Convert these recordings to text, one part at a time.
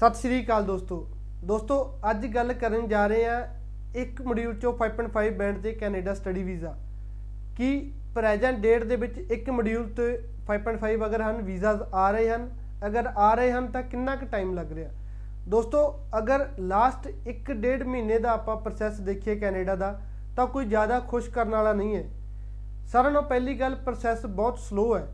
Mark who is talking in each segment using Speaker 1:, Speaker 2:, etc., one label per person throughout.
Speaker 1: ਸਤਿ ਸ਼੍ਰੀ ਅਕਾਲ ਦੋਸਤੋ। ਦੋਸਤੋ, ਅੱਜ ਗੱਲ ਕਰਨ ਜਾ ਰਹੇ ਆ ਇੱਕ ਮੋਡਿਊਲ ਚੋਂ 5.5 ਬੈਂਡ ਤੇ ਕੈਨੇਡਾ ਸਟੱਡੀ ਵੀਜ਼ਾ ਕੀ ਪ੍ਰੈਜ਼ੈਂਟ ਡੇਟ ਦੇ ਵਿੱਚ ਇੱਕ ਮੋਡਿਊਲ ਤੇ 5.5 ਅਗਰ ਹਨ ਵੀਜ਼ਾਸ ਆ ਰਹੇ ਹਨ? ਅਗਰ ਆ ਰਹੇ ਹਨ, ਤਾਂ ਕਿੰਨਾ ਕੁ ਟਾਈਮ ਲੱਗ ਰਿਹਾ? ਦੋਸਤੋ, ਅਗਰ ਲਾਸਟ 1.5 ਮਹੀਨੇ ਦਾ ਆਪਾਂ ਪ੍ਰੋਸੈਸ ਦੇਖੀਏ ਕੈਨੇਡਾ ਦਾ, ਤਾਂ ਕੋਈ ਜ਼ਿਆਦਾ ਖੁਸ਼ ਕਰਨ ਵਾਲਾ ਨਹੀਂ ਹੈ। ਸਾਰਿਆਂ ਨਾਲੋਂ ਪਹਿਲੀ ਗੱਲ ਪ੍ਰੋਸੈਸ ਬਹੁਤ ਸਲੋ ਹੈ।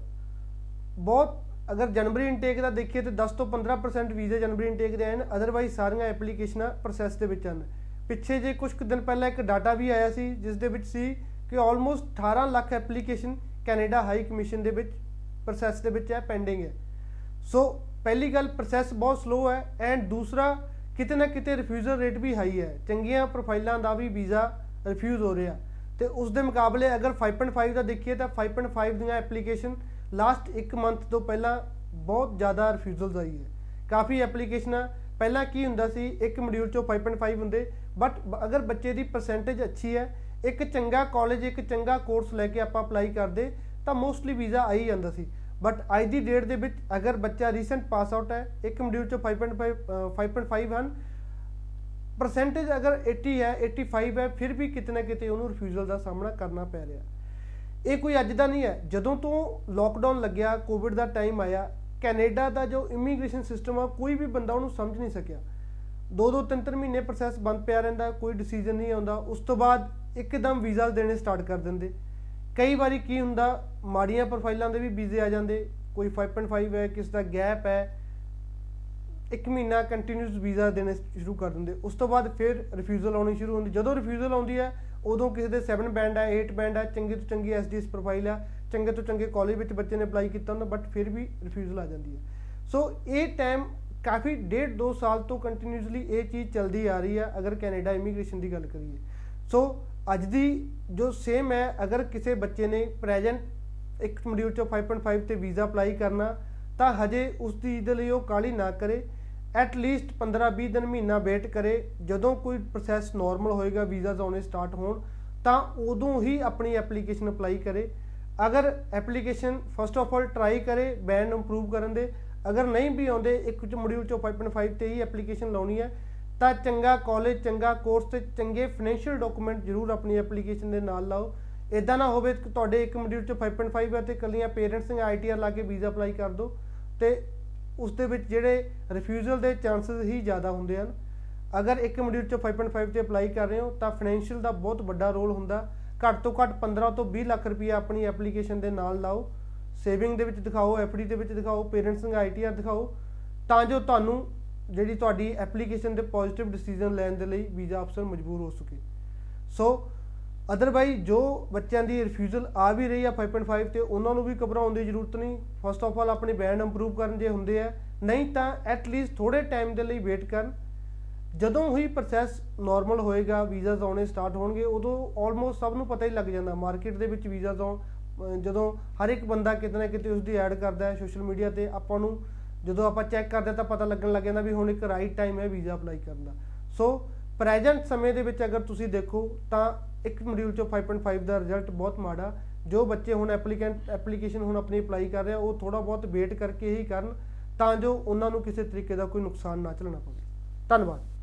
Speaker 1: ਬਹੁਤ ਅਗਰ ਜਨਵਰੀ ਇਨਟੇਕ ਦਾ ਦੇਖੀਏ ਤੇ 10 ਤੋਂ 15% ਵੀਜ਼ੇ ਜਨਵਰੀ ਇਨਟੇਕ ਦੇ ਆਏ ਨੇ ਅਦਰਵਾਈਜ਼ ਸਾਰੀਆਂ ਐਪਲੀਕੇਸ਼ਨਾਂ ਪ੍ਰੋਸੈਸ ਦੇ ਵਿੱਚ ਹਨ। ਪਿੱਛੇ ਜੇ ਕੁਝ ਦਿਨ ਪਹਿਲਾਂ ਇੱਕ ਡਾਟਾ ਵੀ ਆਇਆ ਸੀ, ਜਿਸ ਦੇ ਵਿੱਚ ਸੀ ਕਿ almost 18 lakh application Canada high commission ਦੇ ਵਿੱਚ ਪ੍ਰੋਸੈਸ ਦੇ ਵਿੱਚ ਹੈ ਪੈਂਡਿੰਗ ਹੈ। ਸੋ ਪਹਿਲੀ ਗੱਲ ਪ੍ਰੋਸੈਸ ਬਹੁਤ ਸਲੋ ਹੈ ਐਂਡ ਦੂਸਰਾ ਕਿਤੇ ਨਾ ਕਿਤੇ ਰਿਫਿਊਜ਼ਲ ਰੇਟ ਵੀ ਹਾਈ ਹੈ। ਚੰਗੀਆਂ ਪ੍ਰੋਫਾਈਲਾਂ ਦਾ ਵੀ ਵੀਜ਼ਾ ਰਿਫਿਊਜ਼ ਹੋ ਰਿਹਾ। ਤੇ ਉਸ ਦੇ ਮੁਕਾਬਲੇ ਅਗਰ 5.5 ਦਾ ਦੇਖੀਏ ਤਾਂ 5.5 ਦੀਆਂ ਐਪਲੀਕੇਸ਼ਨ ਲਾਸਟ 1 ਮੰਥ ਤੋਂ ਪਹਿਲਾਂ ਬਹੁਤ ਜ਼ਿਆਦਾ ਰਿਫਿਊਜ਼ਲਸ ਆਈ ਹੈ। ਕਾਫੀ ਐਪਲੀਕੇਸ਼ਨਾਂ ਪਹਿਲਾਂ ਕੀ ਹੁੰਦਾ ਸੀ, ਇੱਕ ਮੋਡਿਊਲ ਚੋਂ 5.5 ਹੁੰਦੇ ਬਟ ਅਗਰ ਬੱਚੇ ਦੀ ਪਰਸੈਂਟੇਜ ਅੱਛੀ ਹੈ, ਇੱਕ ਚੰਗਾ ਕਾਲਜ ਇੱਕ ਚੰਗਾ ਕੋਰਸ ਲੈ ਕੇ ਆਪਾਂ ਅਪਲਾਈ ਕਰਦੇ, ਤਾਂ ਮੋਸਟਲੀ ਵੀਜ਼ਾ ਆ ਹੀ ਜਾਂਦਾ ਸੀ। ਬਟ ਅੱਜ ਦੀ ਡੇਟ ਦੇ ਵਿੱਚ ਅਗਰ ਬੱਚਾ ਰੀਸੈਂਟ ਪਾਸ ਆਊਟ ਹੈ, ਇੱਕ ਮੋਡਿਊਲ ਚੋਂ 5.5 5.5 ਹਨ ਪਰਸੈਂਟੇਜ ਅਗਰ 80 ਹੈ 85 ਹੈ, ਫਿਰ ਵੀ ਕਿਤੇ ਨਾ ਕਿਤੇ ਉਹਨੂੰ ਰਿਫਿਊਜ਼ਲ ਦਾ ਸਾਹਮਣਾ ਕਰਨਾ ਪੈ ਰਿਹਾ। ਇਹ ਕੋਈ ਅੱਜ ਦਾ ਨਹੀਂ ਹੈ। ਜਦੋਂ ਤੋਂ ਲੋਕਡਾਊਨ ਲੱਗਿਆ ਕੋਵਿਡ ਦਾ ਟਾਈਮ ਆਇਆ, ਕੈਨੇਡਾ ਦਾ ਜੋ ਇਮੀਗ੍ਰੇਸ਼ਨ ਸਿਸਟਮ ਆ, ਕੋਈ ਵੀ ਬੰਦਾ ਉਹਨੂੰ ਸਮਝ ਨਹੀਂ ਸਕਿਆ। ਦੋ ਦੋ ਤਿੰਨ ਤਿੰਨ ਮਹੀਨੇ ਪ੍ਰੋਸੈਸ ਬੰਦ ਪਿਆ ਰਹਿੰਦਾ, ਕੋਈ ਡਿਸੀਜਨ ਨਹੀਂ ਆਉਂਦਾ। ਉਸ ਤੋਂ ਬਾਅਦ ਇੱਕਦਮ ਵੀਜ਼ਾ ਦੇਣੇ ਸਟਾਰਟ ਕਰ ਦਿੰਦੇ। ਕਈ ਵਾਰੀ ਕੀ ਹੁੰਦਾ, ਮਾੜੀਆਂ ਪ੍ਰੋਫਾਈਲਾਂ ਦੇ ਵੀ ਵੀਜ਼ੇ ਆ ਜਾਂਦੇ। ਕੋਈ 5.5 ਹੈ, ਕਿਸ ਦਾ ਗੈਪ ਹੈ। ਇੱਕ ਮਹੀਨਾ ਕੰਟੀਨਿਊਸ ਵੀਜ਼ਾ ਦੇਣੇ ਸ਼ੁਰੂ ਕਰ ਦਿੰਦੇ। ਉਸ ਤੋਂ ਬਾਅਦ ਫਿਰ ਰਿਫਿਊਜ਼ਲ ਆਉਣੀ ਸ਼ੁਰੂ ਹੁੰਦੀ। ਜਦੋਂ ਰਿਫਿਊਜ਼ਲ ਆਉਂਦੀ ਹੈ, ਉਦੋਂ ਕਿਸੇ ਦੇ 7 ਬੈਂਡ ਹੈ 8 ਬੈਂਡ ਹੈ ਚੰਗੀ ਤੋਂ ਚੰਗੀ ਐਸਡੀਐਸ ਪ੍ਰੋਫਾਈਲ ਆ, ਚੰਗੇ ਤੋਂ ਚੰਗੇ ਕਾਲਜ ਵਿੱਚ ਬੱਚੇ ਨੇ ਅਪਲਾਈ ਕੀਤਾ ਹੁੰਦਾ ਬਟ ਫਿਰ ਵੀ ਰਿਫਿਊਜ਼ਲ ਆ ਜਾਂਦੀ ਹੈ। ਸੋ ਇਹ ਟਾਈਮ ਕਾਫੀ ਡੇਢ 2 ਸਾਲ ਤੋਂ ਕੰਟੀਨਿਊਸਲੀ ਇਹ ਚੀਜ਼ ਚੱਲਦੀ ਆ ਰਹੀ ਹੈ ਅਗਰ ਕੈਨੇਡਾ ਇਮੀਗ੍ਰੇਸ਼ਨ ਦੀ ਗੱਲ ਕਰੀਏ। ਸੋ ਅੱਜ ਦੀ ਜੋ ਸੇਮ ਹੈ, ਅਗਰ ਕਿਸੇ ਬੱਚੇ ਨੇ ਪ੍ਰੈਜ਼ੈਂਟ ਇੱਕ ਮੋਡਿਊਲ ਚੋਂ 5.5 ਤੇ ਵੀਜ਼ਾ ਅਪਲਾਈ ਕਰਨਾ ਤਾਂ ਹਜੇ ਉਸ ਦੀ ਦੇ ਲਈ ਉਹ ਕਾਲੀ ਨਾ ਕਰੇ। ਐਟ ਲੀਸਟ 15-20 ਦਿਨ ਮਹੀਨਾ ਵੇਟ ਕਰੇ। ਜਦੋਂ ਕੋਈ ਪ੍ਰੋਸੈਸ ਨਾਰਮਲ ਹੋਏਗਾ ਵੀਜ਼ਾਸ ਆਉਣੇ ਸਟਾਰਟ ਹੋਣ, ਤਾਂ ਉਦੋਂ ਹੀ ਆਪਣੀ ਐਪਲੀਕੇਸ਼ਨ ਅਪਲਾਈ ਕਰੇ। ਅਗਰ application first of all try ਕਰੇ ਬੈਂਡ ਇੰਪਰੂਵ ਕਰਨ ਦੇ। ਅਗਰ ਨਹੀਂ ਵੀ ਆਉਂਦੇ, ਇੱਕ ਮੋਡਿਊਲ ਚੋਂ 5.5 ਤੇ ਹੀ ਐਪਲੀਕੇਸ਼ਨ ਲਾਉਣੀ ਹੈ। ਤਾਂ ਚੰਗਾ ਕਾਲਜ ਚੰਗਾ ਕੋਰਸ ਤੇ ਚੰਗੇ ਫਾਈਨੈਂਸ਼ੀਅਲ ਡਾਕੂਮੈਂਟ ਜ਼ਰੂਰ ਆਪਣੀ ਐਪਲੀਕੇਸ਼ਨ ਦੇ ਨਾਲ ਲਾਓ। ਇਦਾਂ ਨਾ ਹੋਵੇ ਕਿ ਤੁਹਾਡੇ ਇੱਕ ਮੋਡਿਊਲ ਚ 5.5 ਹੈ ਤੇ ਕੱਲੀਆਂ ਪੇਰੈਂਟਸ ਨੇ ਆਈਟੀਆਰ ਲਾ ਕੇ ਵੀਜ਼ਾ ਅਪਲਾਈ ਕਰ ਦਿਓ ਤੇ ਉਸ ਦੇ ਵਿੱਚ ਜਿਹੜੇ ਰਿਫਿਊਜ਼ਲ ਦੇ ਚਾਂਸਸ ਹੀ ਜ਼ਿਆਦਾ ਹੁੰਦੇ ਹਨ। ਅਗਰ ਇੱਕ ਮੋਡਿਊਲ ਚ 5.5 ਤੇ ਅਪਲਾਈ ਕਰ ਰਹੇ ਹੋ, ਤਾਂ ਫਾਈਨੈਂਸ਼ੀਅਲ ਦਾ ਬਹੁਤ ਵੱਡਾ ਰੋਲ ਹੁੰਦਾ। ਘੱਟ ਤੋਂ ਘੱਟ 15 ਤੋਂ 20 ਲੱਖ ਰੁਪਏ ਆਪਣੀ ਐਪਲੀਕੇਸ਼ਨ ਦੇ ਨਾਲ ਲਾਓ। ਸੇਵਿੰਗ ਦੇ ਵਿੱਚ ਦਿਖਾਓ ਐਫਡੀ ਦੇ ਵਿੱਚ ਦਿਖਾਓ ਪੇਰੈਂਟਸ ਨੂੰ ਆਈਟੀਆਰ ਦਿਖਾਓ। ਤਾਂ ਜੋ ਤੁਹਾਨੂੰ ਜਿਹੜੀ ਤੁਹਾਡੀ ਐਪਲੀਕੇਸ਼ਨ ਦੇ ਪੋਜ਼ਿਟਿਵ ਡਿਸੀਜਨ ਲੈਣ ਦੇ ਲਈ ਵੀਜ਼ਾ ਅਫਸਰ ਮਜਬੂਰ ਹੋ ਸਕੇ। ਸੋ ਅਦਰਵਾਈਜ਼ ਜੋ ਬੱਚਿਆਂ ਦੀ ਰਿਫਿਊਜ਼ਲ ਆ ਵੀ ਰਹੀ ਆ 5.5 ਤੇ ਉਹਨਾਂ ਨੂੰ ਵੀ ਘਬਰਾਉਣ ਦੀ ਜ਼ਰੂਰਤ ਨਹੀਂ। ਫਸਟ ਆਫ ਆਲ ਆਪਣੇ ਬੈਂਡ ਇੰਪਰੂਵ ਕਰਨ ਜੇ ਹੁੰਦੇ ਆ। ਨਹੀਂ ਤਾਂ ਐਟ ਲੀਸਟ ਥੋੜੇ ਟਾਈਮ ਦੇ ਲਈ ਵੇਟ ਕਰਨ। ਜਦੋਂ ਹੀ ਪ੍ਰੋਸੈਸ ਨਾਰਮਲ ਹੋਏਗਾ ਵੀਜ਼ਾਸ ਆਉਣੇ ਸਟਾਰਟ ਹੋਣਗੇ, ਉਦੋਂ ਆਲਮੋਸਟ ਸਭ ਨੂੰ ਪਤਾ ਹੀ ਲੱਗ ਜਾਂਦਾ। ਮਾਰਕੀਟ ਦੇ ਵਿੱਚ ਵੀਜ਼ਾਸ ਆਉਣ ਜਦੋਂ ਹਰ ਇੱਕ ਬੰਦਾ ਕਿਤੇ ਨਾ ਕਿਤੇ ਉਸ ਦੀ ਐਡ ਕਰਦਾ ਹੈ ਸੋਸ਼ਲ ਮੀਡੀਆ ਤੇ, ਆਪਾਂ ਨੂੰ ਜਦੋਂ ਆਪਾਂ ਚੈੱਕ ਕਰਦੇ ਤਾਂ ਪਤਾ ਲੱਗਣ ਲੱਗ ਜਾਂਦਾ ਵੀ ਹੁਣ ਇੱਕ ਰਾਈਟ ਟਾਈਮ ਹੈ ਵੀਜ਼ਾ ਅਪਲਾਈ ਕਰਨ ਦਾ। ਸੋ ਪ੍ਰੈਜ਼ੈਂਟ ਸਮੇਂ ਦੇ ਵਿੱਚ ਅਗਰ ਤੁਸੀਂ ਦੇਖੋ ਤਾਂ ਇੱਕ ਮੋਡਿਊਲ ਚੋਂ 5.5 ਦਾ ਰਿਜ਼ਲਟ ਬਹੁਤ ਮਾੜਾ, ਜੋ ਬੱਚੇ ਹੁਣ ਐਪਲੀਕੈਂਟ ਐਪਲੀਕੇਸ਼ਨ ਹੁਣ ਆਪਣੀ ਅਪਲਾਈ ਕਰ ਰਹੇ ਆ ਉਹ ਥੋੜਾ ਬਹੁਤ ਵੇਟ ਕਰਕੇ ਹੀ ਕਰਨ, ਤਾਂ ਜੋ ਉਹਨਾਂ ਨੂੰ ਕਿਸੇ ਤਰੀਕੇ ਦਾ ਕੋਈ ਨੁਕਸਾਨ ਨਾ ਝੱਲਣਾ ਪਵੇ। ਧੰਨਵਾਦ।